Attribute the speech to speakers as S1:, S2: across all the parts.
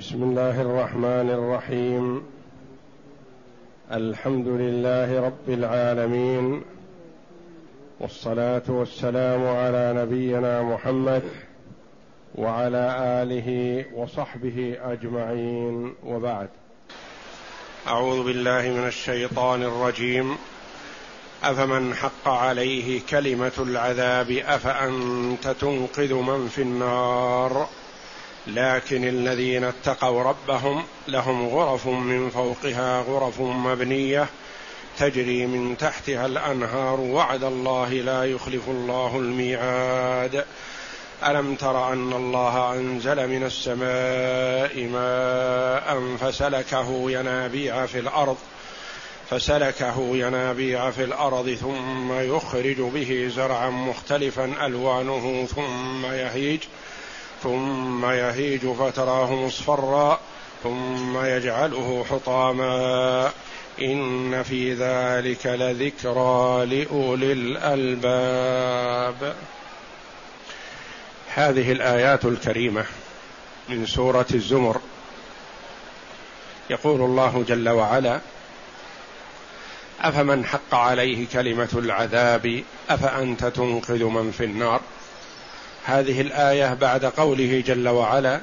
S1: بسم الله الرحمن الرحيم. الحمد لله رب العالمين. والصلاة والسلام على نبينا محمد وعلى آله وصحبه أجمعين. وبعد. أعوذ بالله من الشيطان الرجيم. أفمن حق عليه كلمة العذاب أفأنت تنقذ من في النار؟ لكن الذين اتقوا ربهم لهم غرف من فوقها غرف مبنية تجري من تحتها الأنهار. وعد الله لا يخلف الله الميعاد. ألم تر أن الله أنزل من السماء ماء فسلكه ينابيع في الأرض فسلكه ينابيع في الأرض ثم يخرج به زرعا مختلفا ألوانه ثم يهيج ثم يهيج فتراه مصفرا ثم يجعله حطاما. إن في ذلك لذكرى لأولي الألباب. هذه الآيات الكريمة من سورة الزمر. يقول الله جل وعلا أفمن حق عليه كلمة العذاب أفأنت تنقذ من في النار؟ هذه الآية بعد قوله جل وعلا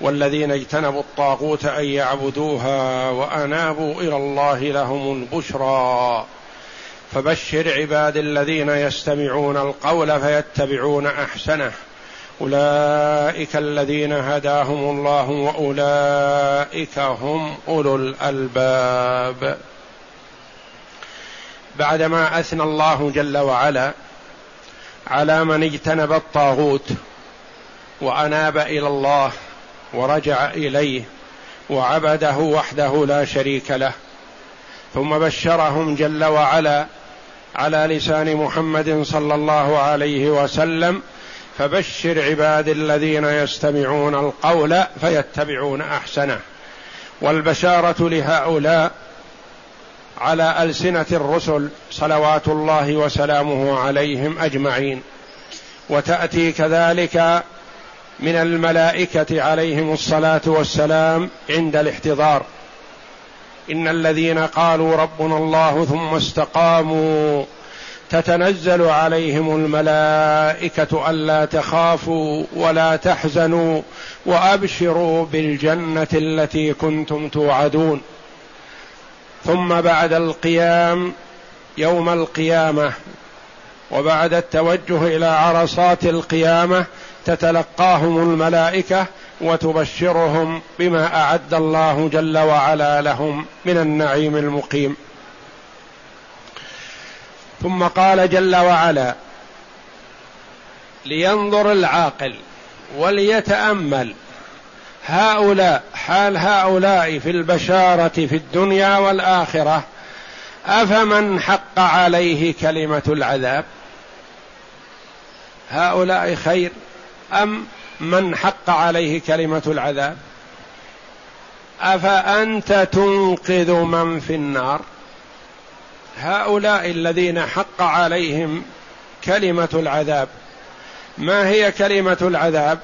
S1: والذين اجتنبوا الطاغوت أن يعبدوها وأنابوا إلى الله لهم البشرى. فبشر عباد الذين يستمعون القول فيتبعون أحسنه. أولئك الذين هداهم الله وأولئك هم أولو الألباب. بعدما أثنى الله جل وعلا على من اجتنب الطاغوت وأناب إلى الله ورجع إليه وعبده وحده لا شريك له. ثم بشرهم جل وعلا على لسان محمد صلى الله عليه وسلم فبشر عباد الذين يستمعون القول فيتبعون أحسنه. والبشارة لهؤلاء على ألسنة الرسل صلوات الله وسلامه عليهم أجمعين. وتأتي كذلك من الملائكة عليهم الصلاة والسلام عند الاحتضار. إن الذين قالوا ربنا الله ثم استقاموا تتنزل عليهم الملائكة ألا تخافوا ولا تحزنوا وأبشروا بالجنة التي كنتم توعدون. ثم بعد القيام يوم القيامة وبعد التوجه إلى عرصات القيامة تتلقاهم الملائكة وتبشرهم بما أعد الله جل وعلا لهم من النعيم المقيم. ثم قال جل وعلا لينظر العاقل وليتأمل هؤلاء حال هؤلاء في البشارة في الدنيا والآخرة أفمن حق عليه كلمة العذاب؟ هؤلاء خير أم من حق عليه كلمة العذاب؟ أفأنت تنقذ من في النار؟ هؤلاء الذين حق عليهم كلمة العذاب ما هي كلمة العذاب؟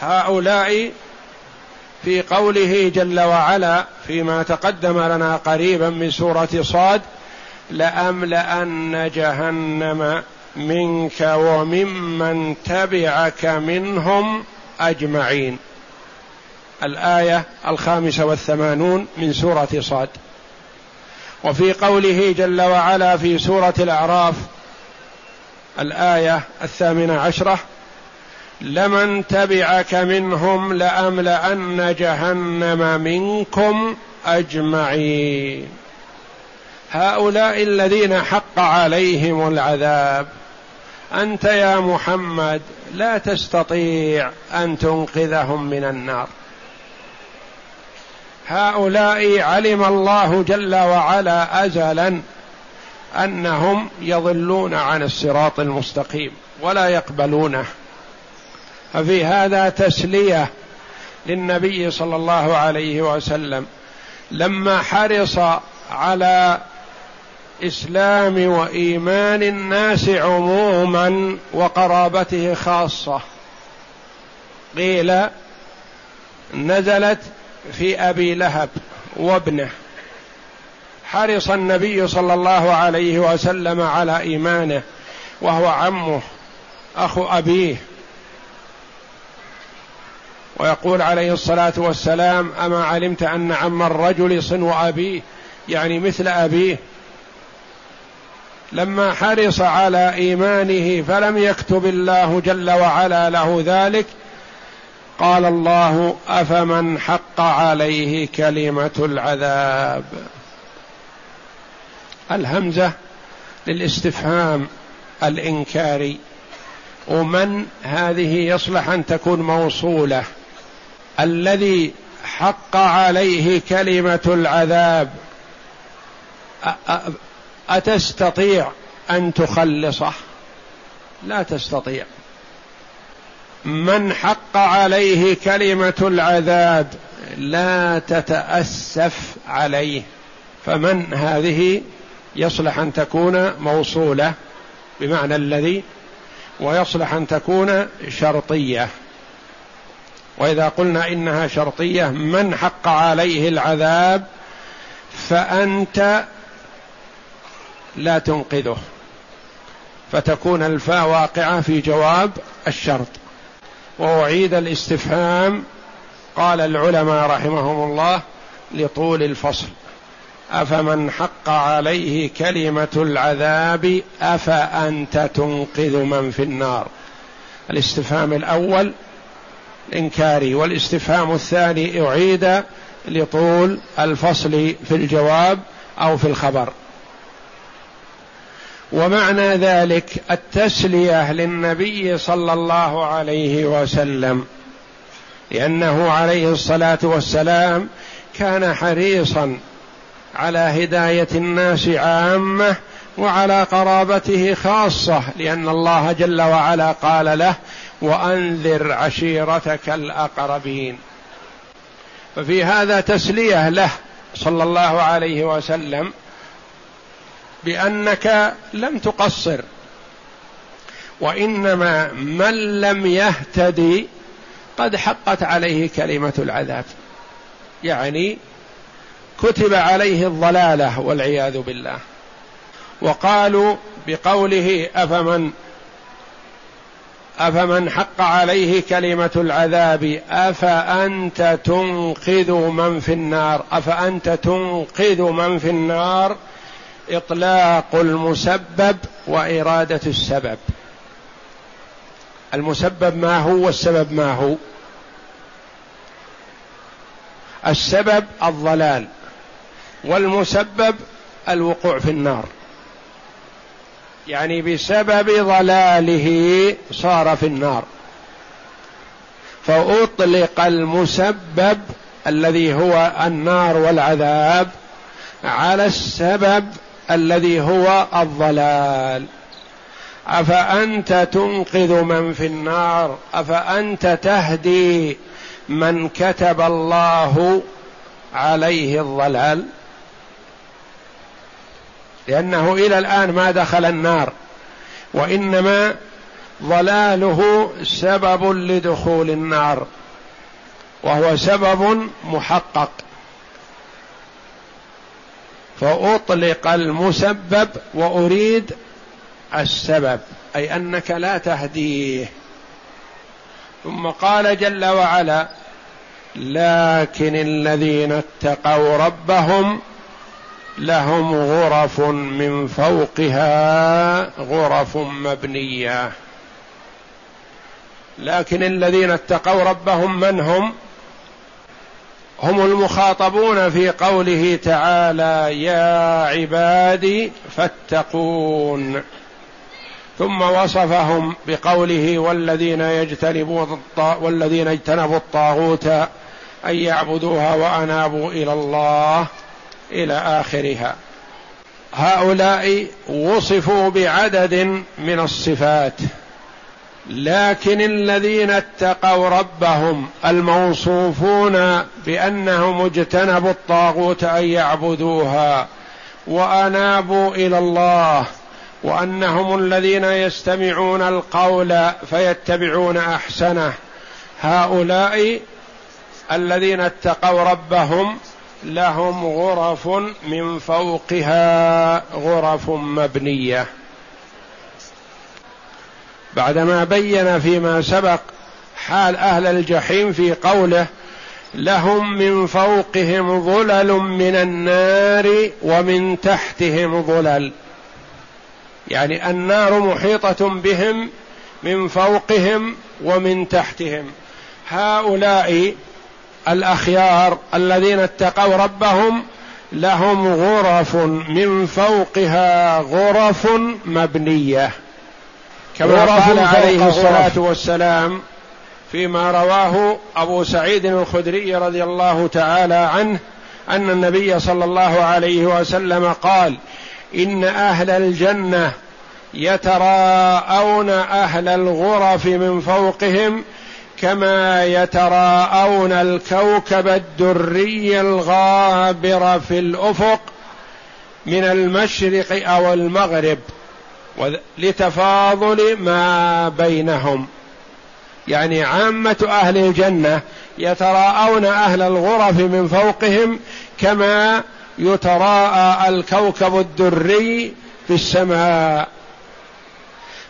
S1: هؤلاء في قوله جل وعلا فيما تقدم لنا قريبا من سورة صاد لأملأن جهنم منك وممن تبعك منهم أجمعين. الآية الخامسة والثمانون من سورة صاد. وفي قوله جل وعلا في سورة الأعراف الآية الثامنة عشرة لمن تبعك منهم لأملأن جهنم منكم أجمعين. هؤلاء الذين حق عليهم العذاب أنت يا محمد لا تستطيع أن تنقذهم من النار. هؤلاء علم الله جل وعلا ازلا أنهم يضلون عن الصراط المستقيم ولا يقبلونه. ففي هذا تسلية للنبي صلى الله عليه وسلم. لما حرص على إسلام وإيمان الناس عموما وقرابته خاصة قيل نزلت في أبي لهب وابنه. حرص النبي صلى الله عليه وسلم على إيمانه وهو عمه أخو أبيه. ويقول عليه الصلاة والسلام أما علمت أن عم الرجل صنو أبيه يعني مثل أبيه. لما حرص على إيمانه فلم يكتب الله جل وعلا له ذلك قال الله أفمن حق عليه كلمة العذاب. الهمزة للاستفهام الإنكاري. ومن هذه يصلح أن تكون موصولة؟ الذي حق عليه كلمة العذاب. أتستطيع أن تخلصه؟ لا تستطيع. من حق عليه كلمة العذاب لا تتأسف عليه. فمن هذه؟ يصلح أن تكون موصولة بمعنى الذي ويصلح أن تكون شرطية. وإذا قلنا إنها شرطية من حق عليه العذاب فأنت لا تنقذه. فتكون الفاء واقعة في جواب الشرط. وأعيد الاستفهام قال العلماء رحمهم الله لطول الفصل أفمن حق عليه كلمة العذاب أفأنت تنقذ من في النار؟ الاستفهام الأول انكاري والاستفهام الثاني أعيد لطول الفصل في الجواب أو في الخبر. ومعنى ذلك التسلية للنبي صلى الله عليه وسلم لأنه عليه الصلاة والسلام كان حريصا على هداية الناس عامة وعلى قرابته خاصة لأن الله جل وعلا قال له وأنذر عشيرتك الأقربين. ففي هذا تسلية له صلى الله عليه وسلم بأنك لم تقصر وإنما من لم يهتدي قد حقت عليه كلمة العذاب. يعني كتب عليه الضلالة والعياذ بالله. وقالوا بقوله أفمن أفمن حق عليه كلمة العذاب أفأنت تنقذ من في النار؟ أفأنت تنقذ من في النار؟ إطلاق المسبب وإرادة السبب. المسبب ما هو والسبب ما هو؟ السبب الضلال والمسبب الوقوع في النار. يعني بسبب ضلاله صار في النار. فأطلق المسبب الذي هو النار والعذاب على السبب الذي هو الضلال. أفأنت تنقذ من في النار؟ أفأنت تهدي من كتب الله عليه الضلال؟ لأنه إلى الآن ما دخل النار. وإنما ضلاله سبب لدخول النار. وهو سبب محقق. فأطلق المسبب وأريد السبب. أي أنك لا تهديه. ثم قال جل وعلا لكن الذين اتقوا ربهم لهم غرف من فوقها غرف مبنية. لكن الذين اتقوا ربهم من هم؟ هم المخاطبون في قوله تعالى يا عبادي فاتقون. ثم وصفهم بقوله والذين يجتنبون والذين اجتنبوا الطاغوت أن يعبدوها وأنابوا إلى الله. إلى آخرها. هؤلاء وصفوا بعدد من الصفات. لكن الذين اتقوا ربهم الموصوفون بأنهم اجتنبوا الطاغوت أن يعبدوها وأنابوا إلى الله وأنهم الذين يستمعون القول فيتبعون أحسنه. هؤلاء الذين اتقوا ربهم لهم غرف من فوقها غرف مبنية. بعدما بين فيما سبق حال أهل الجحيم في قوله لهم من فوقهم ظلل من النار ومن تحتهم ظلل. يعني النار محيطة بهم من فوقهم ومن تحتهم. هؤلاء الأخيار الذين اتقوا ربهم لهم غرف من فوقها غرف مبنية. كما قال عليه الصلاة والسلام فيما رواه أبو سعيد الخدري رضي الله تعالى عنه أن النبي صلى الله عليه وسلم قال إن أهل الجنة يتراءون أهل الغرف من فوقهم كما يتراءون الكوكب الدري الغابر في الأفق من المشرق أو المغرب لتفاضل ما بينهم. يعني عامة أهل الجنة يتراءون أهل الغرف من فوقهم كما يتراءى الكوكب الدري في السماء.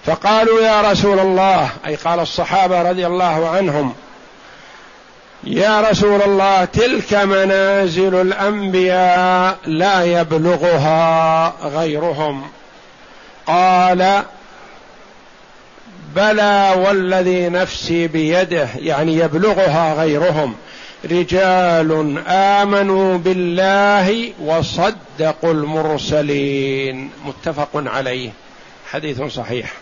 S1: فقالوا يا رسول الله أي قال الصحابة رضي الله عنهم يا رسول الله تلك منازل الأنبياء لا يبلغها غيرهم. قال بلى والذي نفسي بيده يعني يبلغها غيرهم. رجال آمنوا بالله وصدقوا المرسلين. متفق عليه. حديث صحيح.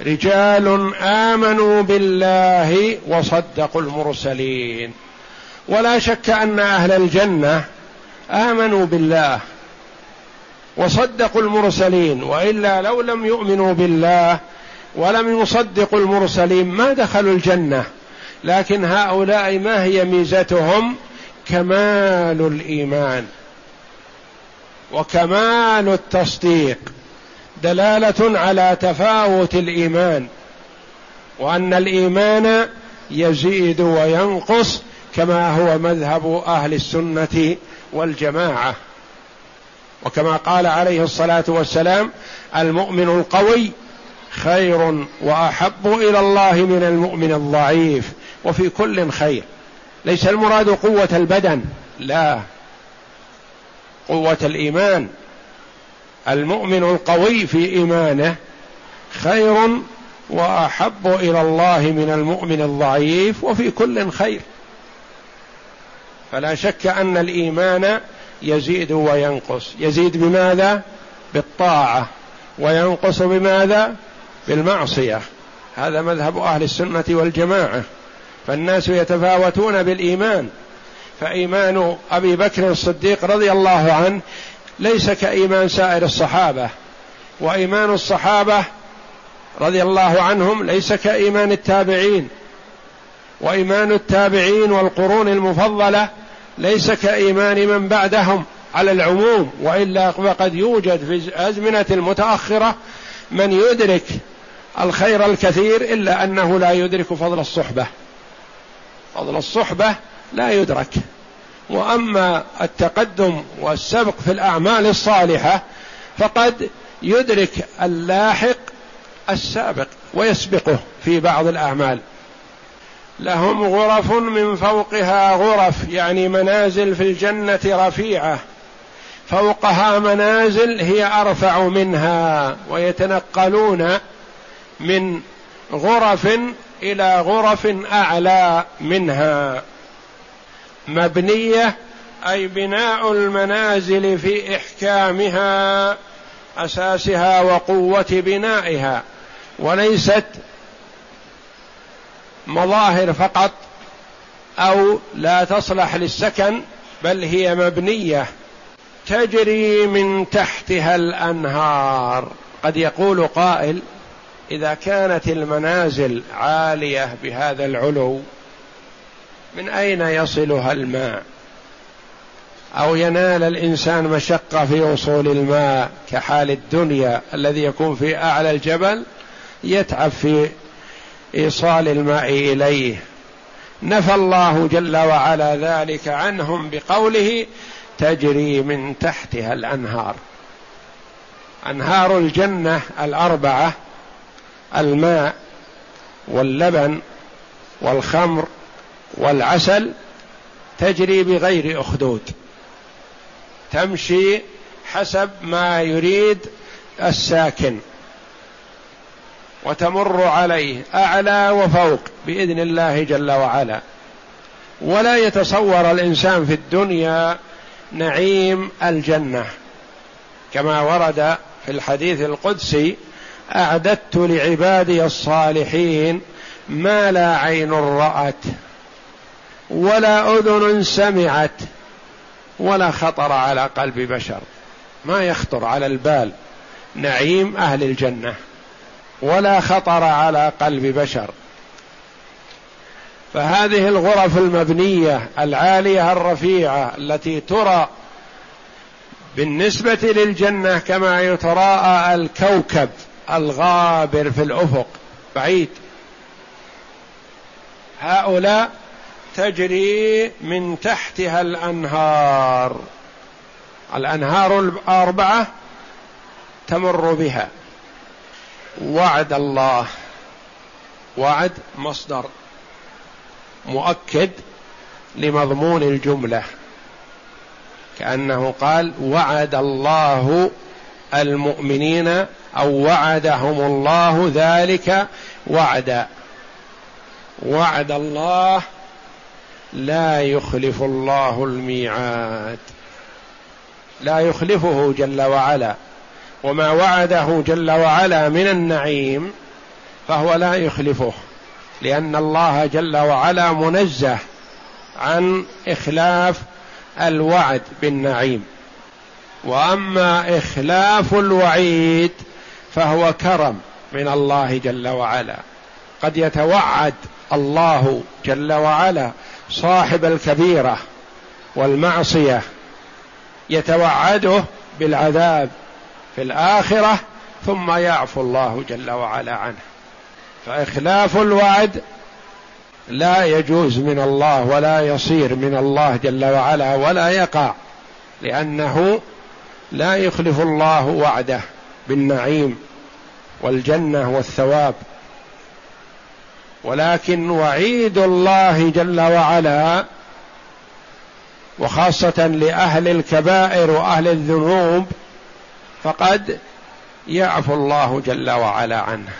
S1: رجال آمنوا بالله وصدقوا المرسلين. ولا شك أن أهل الجنة آمنوا بالله وصدقوا المرسلين وإلا لو لم يؤمنوا بالله ولم يصدقوا المرسلين ما دخلوا الجنة. لكن هؤلاء ما هي ميزتهم؟ كمال الإيمان وكمال التصديق. دلالة على تفاوت الإيمان وأن الإيمان يزيد وينقص كما هو مذهب أهل السنة والجماعة. وكما قال عليه الصلاة والسلام المؤمن القوي خير وأحب إلى الله من المؤمن الضعيف وفي كل خير. ليس المراد قوة البدن لا. قوة الإيمان المؤمن القوي في إيمانه خير وأحب إلى الله من المؤمن الضعيف وفي كل خير. فلا شك أن الإيمان يزيد وينقص. يزيد بماذا؟ بالطاعة. وينقص بماذا؟ بالمعصية. هذا مذهب أهل السنة والجماعة. فالناس يتفاوتون بالإيمان. فإيمان أبي بكر الصديق رضي الله عنه ليس كإيمان سائر الصحابة. وإيمان الصحابة رضي الله عنهم ليس كإيمان التابعين. وإيمان التابعين والقرون المفضلة ليس كإيمان من بعدهم على العموم وإلا فقد يوجد في الازمنه المتأخرة من يدرك الخير الكثير إلا أنه لا يدرك فضل الصحبة. فضل الصحبة لا يدرك. وأما التقدم والسبق في الأعمال الصالحة فقد يدرك اللاحق السابق ويسبقه في بعض الأعمال. لهم غرف من فوقها غرف يعني منازل في الجنة رفيعة. فوقها منازل هي أرفع منها ويتنقلون من غرف إلى غرف أعلى منها. مبنية أي بناء المنازل في إحكامها أساسها وقوة بنائها. وليست مظاهر فقط أو لا تصلح للسكن بل هي مبنية. تجري من تحتها الأنهار. قد يقول قائل إذا كانت المنازل عالية بهذا العلو من أين يصلها الماء؟ أو ينال الإنسان مشقة في وصول الماء كحال الدنيا الذي يكون في أعلى الجبل يتعب في إيصال الماء إليه. نفى الله جل وعلا ذلك عنهم بقوله تجري من تحتها الأنهار. أنهار الجنة الأربعة الماء واللبن والخمر والعسل تجري بغير أخدود. تمشي حسب ما يريد الساكن. وتمر عليه أعلى وفوق بإذن الله جل وعلا. ولا يتصور الإنسان في الدنيا نعيم الجنة. كما ورد في الحديث القدسي أعددت لعبادي الصالحين ما لا عين رأت. ولا أذن سمعت ولا خطر على قلب بشر. ما يخطر على البال نعيم أهل الجنة ولا خطر على قلب بشر. فهذه الغرف المبنية العالية الرفيعة التي ترى بالنسبة للجنة كما يتراءى الكوكب الغابر في الأفق. بعيد. هؤلاء تجري من تحتها الأنهار. الأنهار الأربعة تمر بها. وعد الله. وعد مصدر. مؤكد لمضمون الجملة. كأنه قال وعد الله المؤمنين أو وعدهم الله ذلك وعدا. وعد الله لا يخلف الله الميعاد. لا يخلفه جل وعلا. وما وعده جل وعلا من النعيم فهو لا يخلفه لأن الله جل وعلا منزه عن إخلاف الوعد بالنعيم. وأما إخلاف الوعيد فهو كرم من الله جل وعلا. قد يتوعد الله جل وعلا صاحب الكبيرة والمعصية يتوعده بالعذاب في الآخرة ثم يعفو الله جل وعلا عنه. فإخلاف الوعد لا يجوز من الله ولا يصير من الله جل وعلا ولا يقع لأنه لا يخلف الله وعده بالنعيم والجنة والثواب. ولكن وعيد الله جل وعلا وخاصة لأهل الكبائر وأهل الذنوب فقد يعفو الله جل وعلا عنه.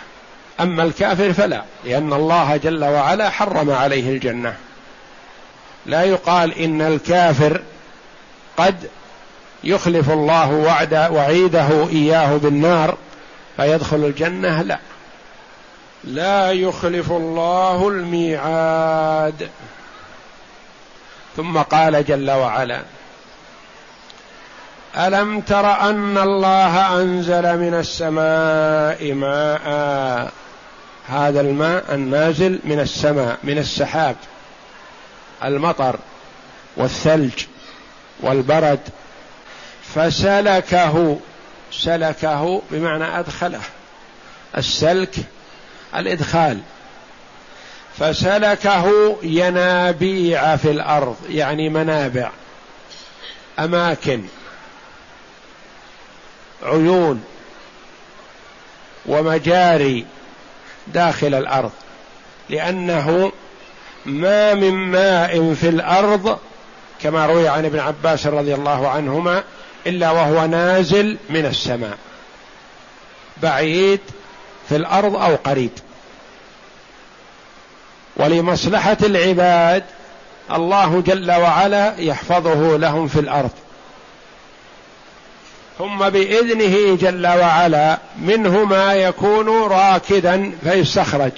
S1: أما الكافر فلا لأن الله جل وعلا حرم عليه الجنة. لا يقال إن الكافر قد يخلف الله وعد وعيده إياه بالنار فيدخل الجنة لا. لا يخلف الله الميعاد. ثم قال جل وعلا ألم تر أن الله أنزل من السماء ماء هذا الماء النازل من السماء من السحاب المطر والثلج والبرد فسلكه سلكه بمعنى أدخله السلك الإدخال. فسلكه ينابيع في الأرض يعني منابع أماكن عيون ومجاري داخل الأرض. لأنه ما من ماء في الأرض كما روي عن ابن عباس رضي الله عنهما إلا وهو نازل من السماء. بعيد في الأرض أو قريب. ولمصلحة العباد الله جل وعلا يحفظه لهم في الأرض. ثم بإذنه جل وعلا منه ما يكون راكدا فيستخرج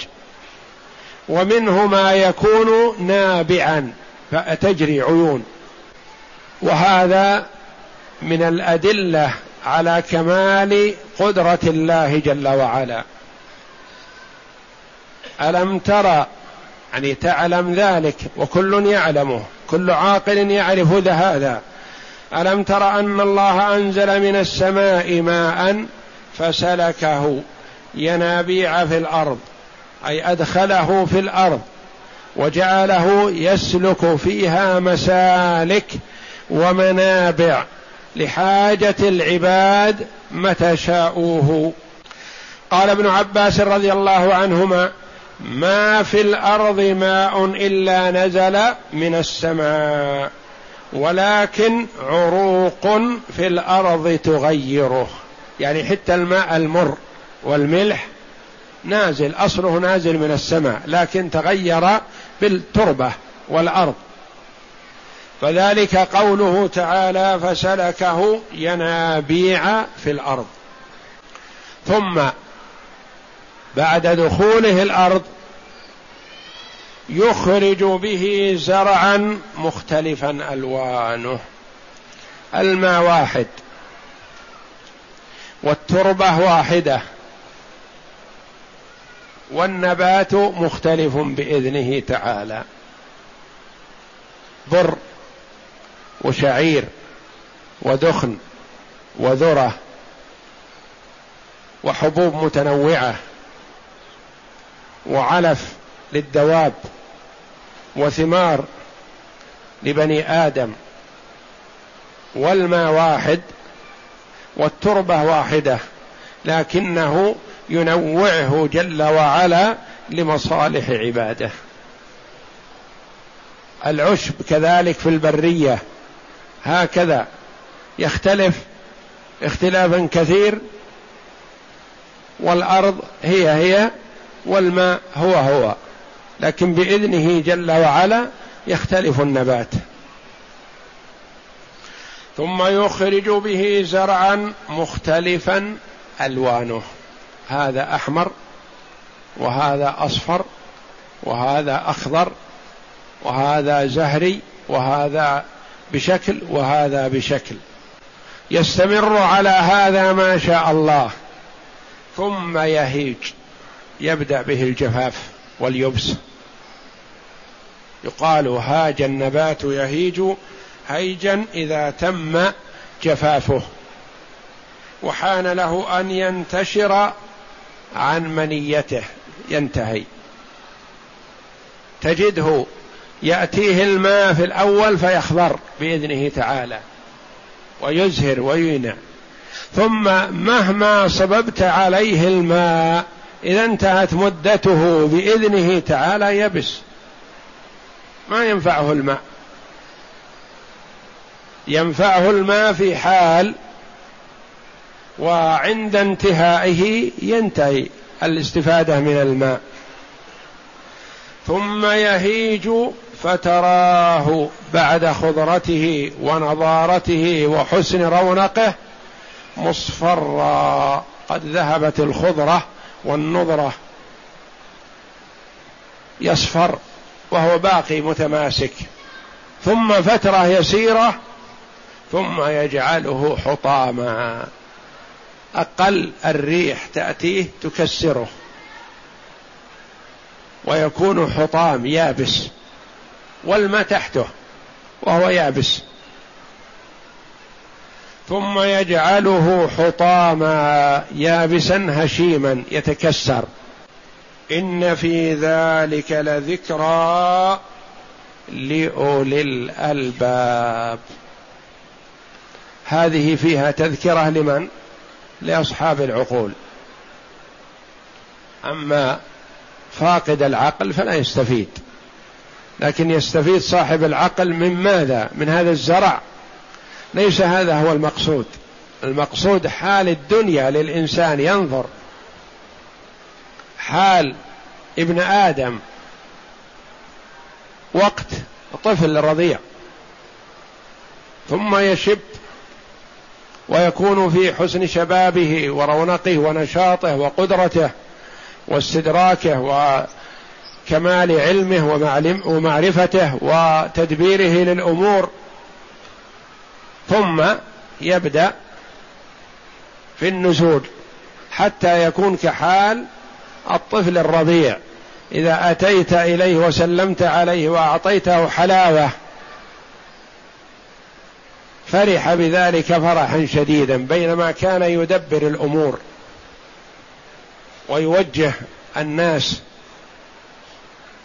S1: ومنه ما يكون نابعا فتجري عيون. وهذا من الأدلة على كمال قدرة الله جل وعلا. ألم ترى يعني تعلم ذلك وكل يعلمه كل عاقل يعرف هذا. ألم تر أن الله أنزل من السماء ماء فسلكه ينابيع في الأرض أي أدخله في الأرض وجعله يسلك فيها مسالك ومنابع لحاجة العباد متى شاءوه. قال ابن عباس رضي الله عنهما ما في الأرض ماء إلا نزل من السماء ولكن عروق في الأرض تغيره. يعني حتى الماء المر والملح نازل أصله نازل من السماء لكن تغير بالتربة والأرض. فذلك قوله تعالى فسلكه ينابيع في الأرض. ثم بعد دخوله الأرض يخرج به زرعا مختلفا ألوانه. الماء واحد. والتربة واحدة. والنبات مختلف بإذنه تعالى. بر وشعير ودخن وذرة وحبوب متنوعة. وعلف للدواب وثمار لبني آدم والماء واحد والتربة واحدة لكنه ينوعه جل وعلا لمصالح عباده. العشب كذلك في البرية هكذا يختلف اختلافا كثير والأرض هي هي والماء هو هو. لكن بإذنه جل وعلا يختلف النبات. ثم يخرج به زرعا مختلفا ألوانه. هذا أحمر وهذا أصفر وهذا أخضر وهذا زهري وهذا بشكل وهذا بشكل. يستمر على هذا ما شاء الله. ثم يهيج. يبدأ به الجفاف واليبس. يقال هاج النبات يهيج هيجا إذا تم جفافه. وحان له أن ينتشر عن منيته. ينتهي. تجده يأتيه الماء في الأول فيخضر بإذنه تعالى. ويزهر وينع. ثم مهما صببت عليه الماء إذا انتهت مدته بإذنه تعالى يبس. ما ينفعه الماء. ينفعه الماء في حال وعند انتهائه ينتهي الاستفادة من الماء. ثم يهيج فتراه بعد خضرته ونضارته وحسن رونقه مصفرا. قد ذهبت الخضرة والنضره يصفر وهو باقي متماسك. ثم فترة يسيرة ثم يجعله حطاما. أقل الريح تأتيه تكسره. ويكون حطام يابس والماء تحته وهو يابس. ثم يجعله حطاما يابسا هشيما يتكسر. إن في ذلك لذكرى لأولي الألباب. هذه فيها تذكرة لمن؟ لأصحاب العقول. أما فاقد العقل فلا يستفيد. لكن يستفيد صاحب العقل من ماذا؟ من هذا الزرع. ليس هذا هو المقصود. المقصود حال الدنيا للإنسان ينظر. حال ابن آدم. وقت طفل رضيع. ثم يشب ويكون في حسن شبابه ورونقه ونشاطه وقدرته واستدراكه وكمال علمه ومعرفته وتدبيره للأمور. ثم يبدأ في النزول حتى يكون كحال الطفل الرضيع. إذا أتيت إليه وسلمت عليه وأعطيته حلاوة فرح بذلك فرحا شديدا بينما كان يدبر الأمور ويوجه الناس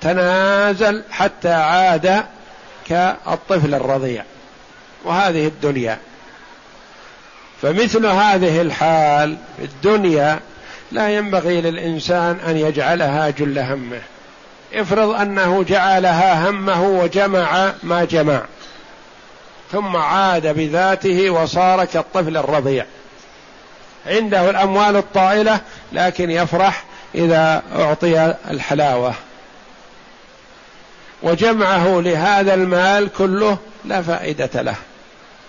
S1: تنازل حتى عاد كالطفل الرضيع. وهذه الدنيا. فمثل هذه الحال في الدنيا لا ينبغي للإنسان أن يجعلها جل همه. افرض أنه جعلها همه وجمع ما جمع ثم عاد بذاته وصار كالطفل الرضيع. عنده الأموال الطائلة لكن يفرح إذا أعطي الحلاوة. وجمعه لهذا المال كله لا فائدة له.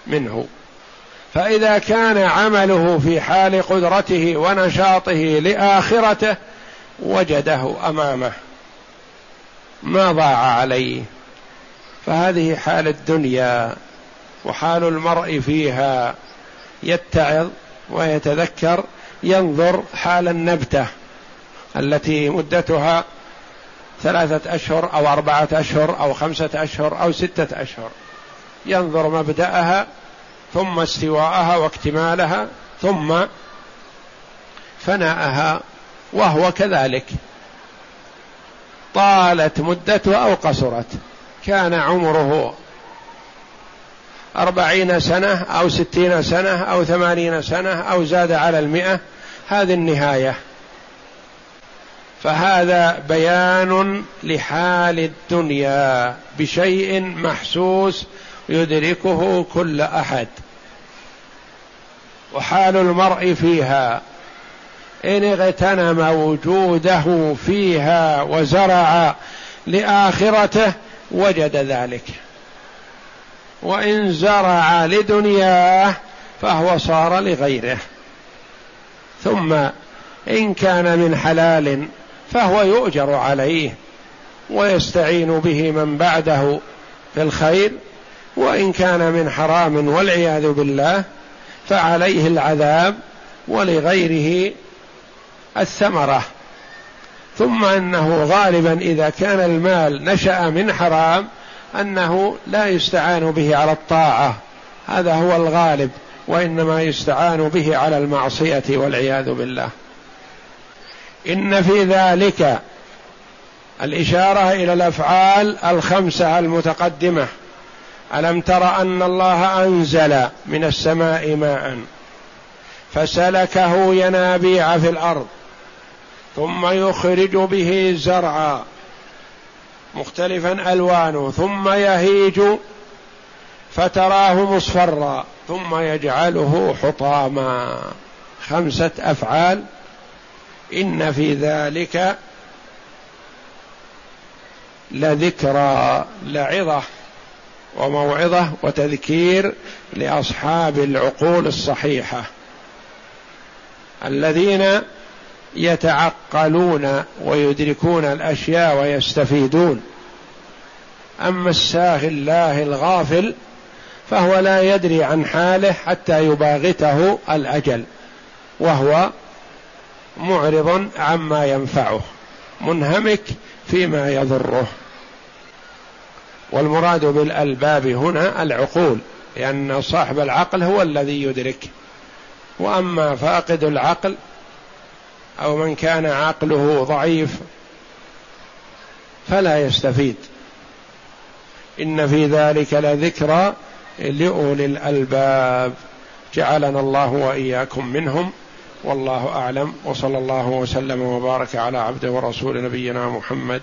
S1: منه. فإذا كان عمله في حال قدرته ونشاطه لآخرته وجده أمامه. ما ضاع عليه. فهذه حال الدنيا وحال المرء فيها. يتعظ ويتذكر ينظر حال النبتة التي مدتها ثلاثة أشهر أو أربعة أشهر أو خمسة أشهر أو ستة أشهر. ينظر مبدأها ثم استواءها واكتمالها ثم فناءها وهو كذلك. طالت مدته أو قصرت. كان عمره أربعين سنة أو ستين سنة أو ثمانين سنة أو زاد على المئة. هذه النهاية. فهذا بيان لحال الدنيا بشيء محسوس يدركه كل أحد. وحال المرء فيها. إن اغتنم وجوده فيها وزرع لآخرته وجد ذلك. وإن زرع لدنياه فهو صار لغيره. ثم إن كان من حلال فهو يؤجر عليه ويستعين به من بعده في الخير وإن كان من حرام والعياذ بالله فعليه العذاب ولغيره الثمرة. ثم أنه غالبا إذا كان المال نشأ من حرام أنه لا يستعان به على الطاعة. هذا هو الغالب وإنما يستعان به على المعصية والعياذ بالله. إن في ذلك الإشارة إلى الأفعال الخمسة المتقدمة. ألم تر أن الله أنزل من السماء ماء فسلكه ينابيع في الأرض ثم يخرج به زرعا مختلفا ألوانه ثم يهيج فتراه مصفرا ثم يجعله حطاما. خمسة أفعال. إن في ذلك لذكرى لعظة. وموعظة وتذكير لأصحاب العقول الصحيحة الذين يتعقلون ويدركون الأشياء ويستفيدون. أما الساهي الله الغافل فهو لا يدري عن حاله حتى يباغته الأجل وهو معرض عما ينفعه منهمك فيما يضره. والمراد بالألباب هنا العقول لأن صاحب العقل هو الذي يدرك. وأما فاقد العقل أو من كان عقله ضعيف فلا يستفيد. إن في ذلك لذكرى لأولي الألباب. جعلنا الله وإياكم منهم. والله أعلم. وصلى الله وسلم وبارك على عبده ورسول نبينا محمد